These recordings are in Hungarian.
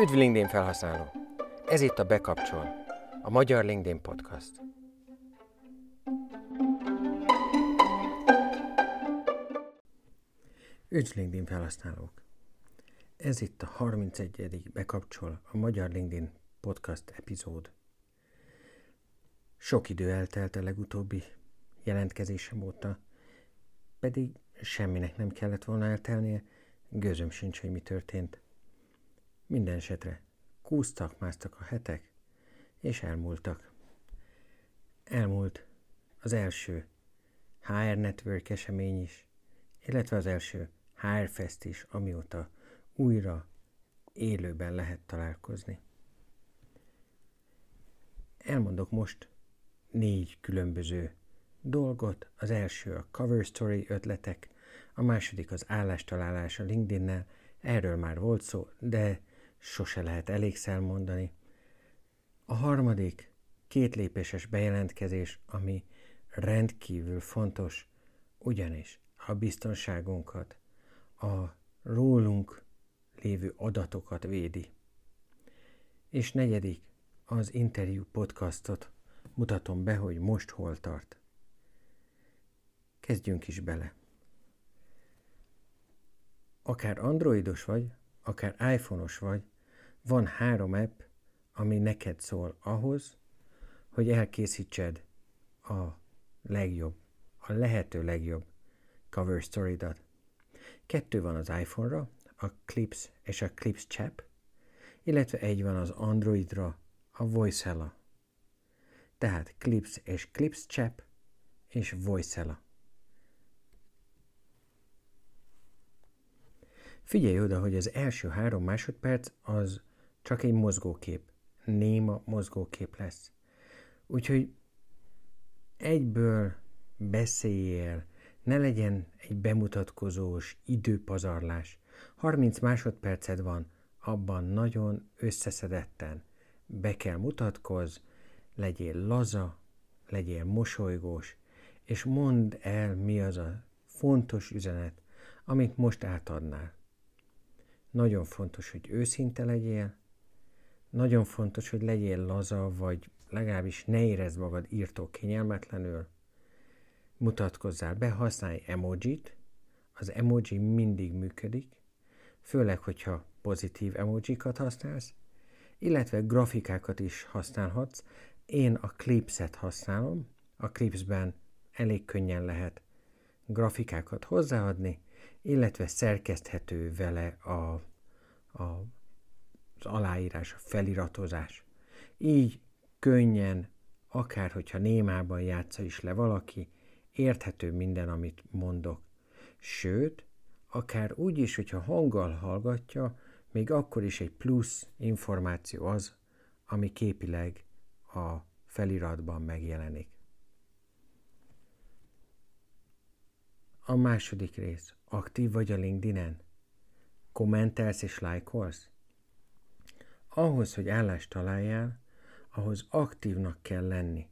Üdv LinkedIn felhasználó! Ez itt a Bekapcsol, a Magyar LinkedIn Podcast. Üdv LinkedIn felhasználók! Ez itt a 31. Bekapcsol, a Magyar LinkedIn Podcast epizód. Sok idő eltelt a legutóbbi jelentkezésem óta, pedig semminek nem kellett volna eltelnie, gőzöm sincs, hogy mi történt. Minden esetre kúztak, másztak a hetek, és elmúltak. Elmúlt az első HR Network esemény is, illetve az első HR Fest is, amióta újra élőben lehet találkozni. Elmondok most négy különböző dolgot. Az első a cover story ötletek, a második az állástalálás a LinkedIn-nel, erről már volt szó, de sose lehet elégszer mondani. A harmadik két lépéses bejelentkezés, ami rendkívül fontos, ugyanis a biztonságunkat, a rólunk lévő adatokat védi. És negyedik, az interjú podcastot mutatom be, hogy most hol tart. Kezdjünk is bele. Akár androidos vagy, akár iPhone-os vagy, van három app, ami neked szól ahhoz, hogy elkészítsed a legjobb, a lehető legjobb cover story -dat. Kettő van az iPhone-ra, a Clips és a Clips Chap, illetve egy van az Androidra, a Voicella. Tehát Clips és Clips Chap és Voicella. Figyelj oda, hogy az első három másodperc az csak egy mozgókép. Néma mozgókép lesz. Úgyhogy egyből beszéljél, ne legyen egy bemutatkozós időpazarlás. 30 másodperced van, abban nagyon összeszedetten be kell mutatkoz, legyél laza, legyél mosolygós, és mondd el, mi az a fontos üzenet, amit most átadnál. Nagyon fontos, hogy őszinte legyél, nagyon fontos, hogy legyél laza, vagy legalábbis ne érezd magad írtó kényelmetlenül. Mutatkozzál be, használj emojit, az emoji mindig működik, főleg, hogyha pozitív emojikat használsz, illetve grafikákat is használhatsz. Én a Clipset használom, a Clipsben elég könnyen lehet grafikákat hozzáadni, illetve szerkeszthető vele a, a, az aláírás, a feliratozás. Így könnyen, akár hogyha némában játsza is le valaki, érthető minden, amit mondok. Sőt, akár úgy is, hogyha hanggal hallgatja, még akkor is egy plusz információ az, ami képileg a feliratban megjelenik. A második rész. Aktív vagy a LinkedIn-en? Kommentelsz és lájkolsz? Ahhoz, hogy állást találjál, ahhoz aktívnak kell lenni.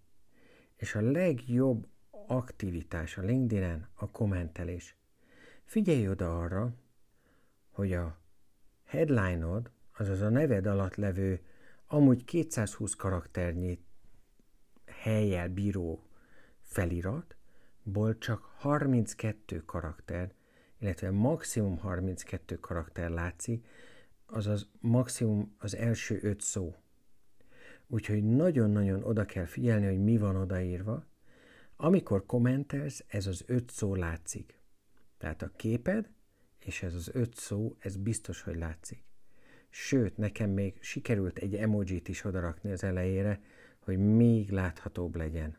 És a legjobb aktivitás a LinkedIn-en a kommentelés. Figyelj oda arra, hogy a headline-od, azaz a neved alatt levő amúgy 220 karakternyi helyjel bíró feliratból csak 32 karakter, illetve maximum 32 karakter látszik, azaz maximum az első öt szó. Úgyhogy nagyon-nagyon oda kell figyelni, hogy mi van odaírva. Amikor kommentelsz, ez az öt szó látszik. Tehát a képed és ez az öt szó, ez biztos, hogy látszik. Sőt, nekem még sikerült egy emojit is odarakni az elejére, hogy még láthatóbb legyen.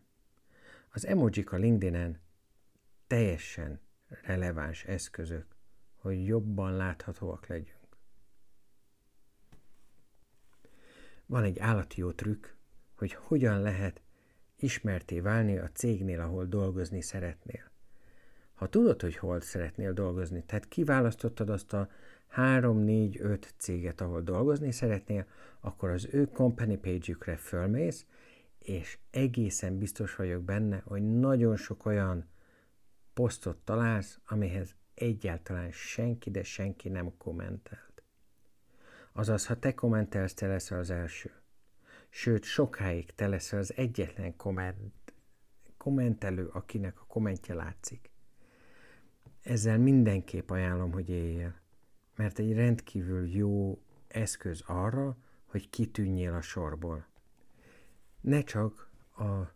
Az emojik a LinkedIn-en teljesen releváns eszközök, hogy jobban láthatóak legyünk. Van egy állati jó trükk, hogy hogyan lehet ismerté válni a cégnél, ahol dolgozni szeretnél. Ha tudod, hogy hol szeretnél dolgozni, tehát kiválasztottad azt a 3-4-5 céget, ahol dolgozni szeretnél, akkor az ő company page-ükre fölmész, és egészen biztos vagyok benne, hogy nagyon sok olyan posztot találsz, amihez egyáltalán senki, de senki nem kommentelt. Azaz, ha te kommentelsz, te leszel az első. Sőt, sokáig te leszel az egyetlen komment, kommentelő, akinek a kommentje látszik. Ezzel mindenképp ajánlom, hogy éljél, mert egy rendkívül jó eszköz arra, hogy kitűnjél a sorból. Ne csak a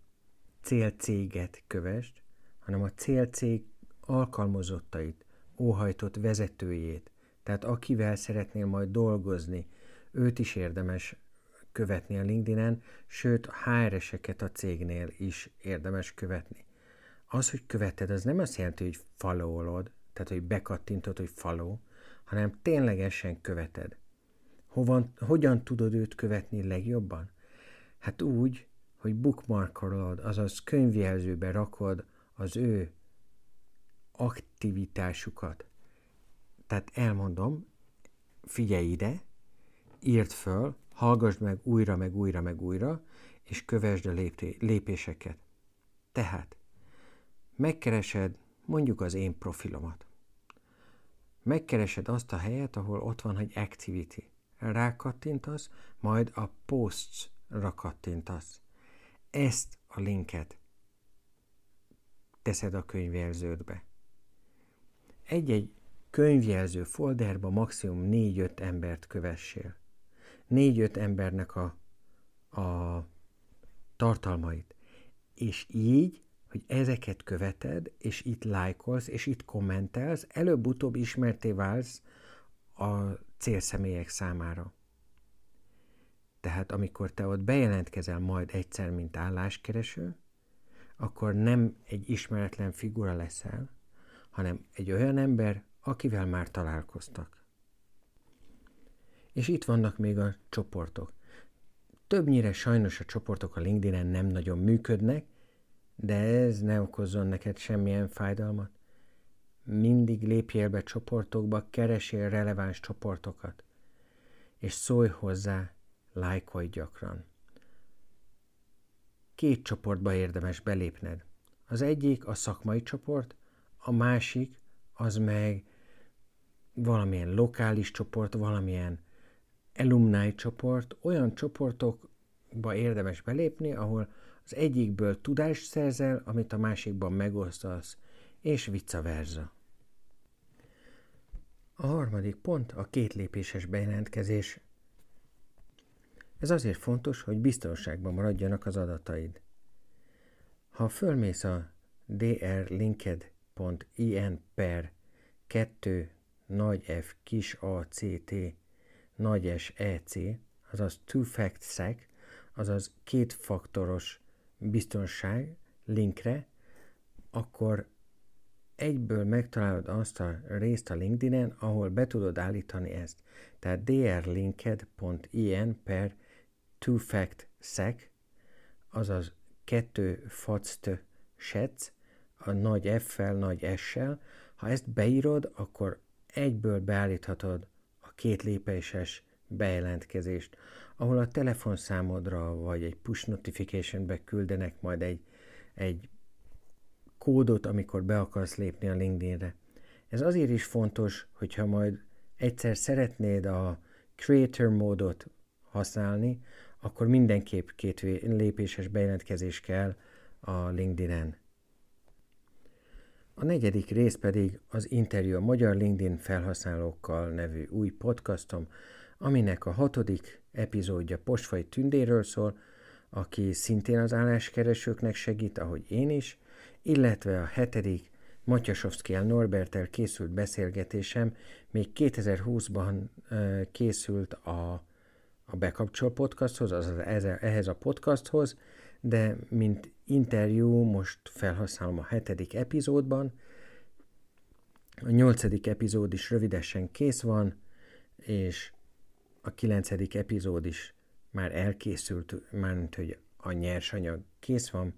célcéget kövesd, hanem a célcég alkalmazottait, óhajtott vezetőjét, tehát akivel szeretnél majd dolgozni, őt is érdemes követni a LinkedIn-en, sőt, HR-eseket a cégnél is érdemes követni. Az, hogy követed, az nem azt jelenti, hogy followolod, tehát, hogy bekattintod, hogy follow, hanem ténylegesen követed. Hova, hogyan tudod őt követni legjobban? Hát úgy, hogy bookmarkolod, azaz könyvjelzőbe rakod az ő aktivitásukat. Tehát elmondom, figyelj ide, írd föl, hallgassd meg újra, meg újra, meg újra, és kövesd a lépéseket. Tehát megkeresed mondjuk az én profilomat. Megkeresed azt a helyet, ahol ott van, hogy activity. Rákattintasz, majd a posts-ra kattintasz. Ezt a linket teszed a könyvjelződbe. Egy-egy könyvjelző folderba maximum 4-5 embert kövessél. 4-5 embernek a, a tartalmait. És így, hogy ezeket követed, és itt lájkolsz, és itt kommentelsz, előbb-utóbb ismerté válsz a célszemélyek számára. Tehát amikor te ott bejelentkezel majd egyszer, mint álláskereső, akkor nem egy ismeretlen figura leszel, hanem egy olyan ember, akivel már találkoztak. És itt vannak még a csoportok. Többnyire sajnos a csoportok a LinkedIn-en nem nagyon működnek, de ez ne okozzon neked semmilyen fájdalmat. Mindig lépjél be csoportokba, keresél releváns csoportokat, és szólj hozzá, lájkolj gyakran. Két csoportba érdemes belépned. Az egyik a szakmai csoport, a másik az meg valamilyen lokális csoport, valamilyen alumni csoport, olyan csoportokba érdemes belépni, ahol az egyikből tudást szerzel, amit a másikban megosztasz, és vice versa. A harmadik pont a két lépéses bejelentkezés. Ez azért fontos, hogy biztonságban maradjanak az adataid. Ha fölmész a drlinked.in per 2 nagy F kis a c t nagy S e c, azaz two fact sec, azaz kétfaktoros biztonság linkre, akkor egyből megtalálod azt a részt a LinkedIn-en, ahol be tudod állítani ezt. Tehát drlinked.in per two fact sec, azaz kettő fact sec, a nagy F-fel, nagy S-sel. Ha ezt beírod, akkor egyből beállíthatod a két lépéses bejelentkezést, ahol a telefonszámodra vagy egy push notification-be küldenek majd egy, egy kódot, amikor be akarsz lépni a LinkedIn-re. Ez azért is fontos, hogyha majd egyszer szeretnéd a creator módot használni, akkor mindenképp két lépéses bejelentkezés kell a LinkedIn-en. A negyedik rész pedig az interjú a Magyar LinkedIn felhasználókkal nevű új podcastom, aminek a hatodik epizódja Postfai Tündéről szól, aki szintén az álláskeresőknek segít, ahogy én is, illetve a hetedik Matyasovszki Norbertel készült beszélgetésem még 2020-ban készült a, a Bekapcsol podcasthoz, azaz ehhez a podcasthoz, de mint interjú most felhasználom a hetedik epizódban. A nyolcadik epizód is rövidesen kész van, és a kilencedik epizód is már elkészült, mármint hogy a nyersanyag kész van,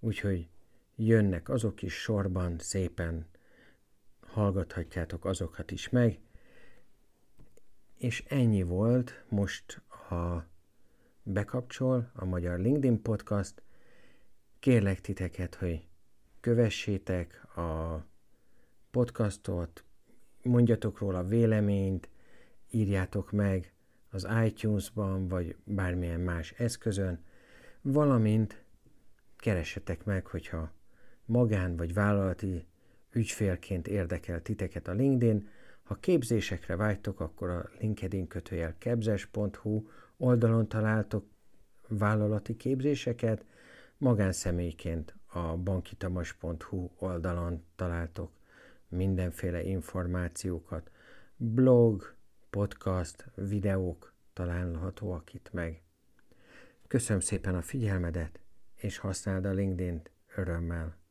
úgyhogy jönnek azok is sorban, szépen hallgathatjátok azokat is meg. És ennyi volt most a bekapcsol a Magyar LinkedIn Podcast. Kérlek titeket, hogy kövessétek a podcastot, mondjatok róla véleményt, írjátok meg az iTunes-ban, vagy bármilyen más eszközön, valamint keressetek meg, hogyha magán vagy vállalati ügyfélként érdekel titeket a LinkedIn. Ha képzésekre vágytok, akkor a LinkedIn kötőjel kebzes.hu oldalon találtok vállalati képzéseket, magánszemélyként a bankitamas.hu oldalon találtok mindenféle információkat, blog, podcast, videók találhatóak itt meg. Köszönöm szépen a figyelmedet, és használd a LinkedIn-t örömmel.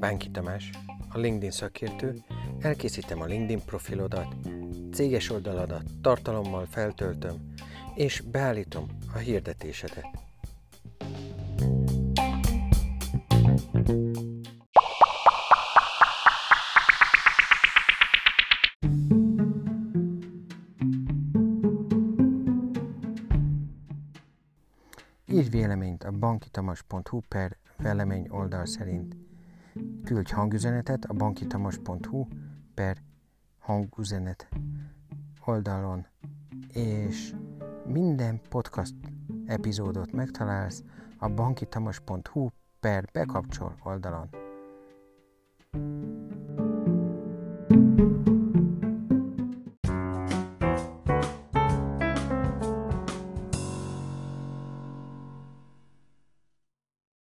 Bánki Tamás, a LinkedIn szakértő, elkészítem a LinkedIn profilodat, céges oldaladat tartalommal feltöltöm, és beállítom a hirdetésedet. Írj véleményt a bankitamas.hu per velemény oldal szerint. Küldj hangüzenetet a bankitamas.hu per hangüzenet oldalon, és minden podcast epizódot megtalálsz a bankitamas.hu per bekapcsol oldalon.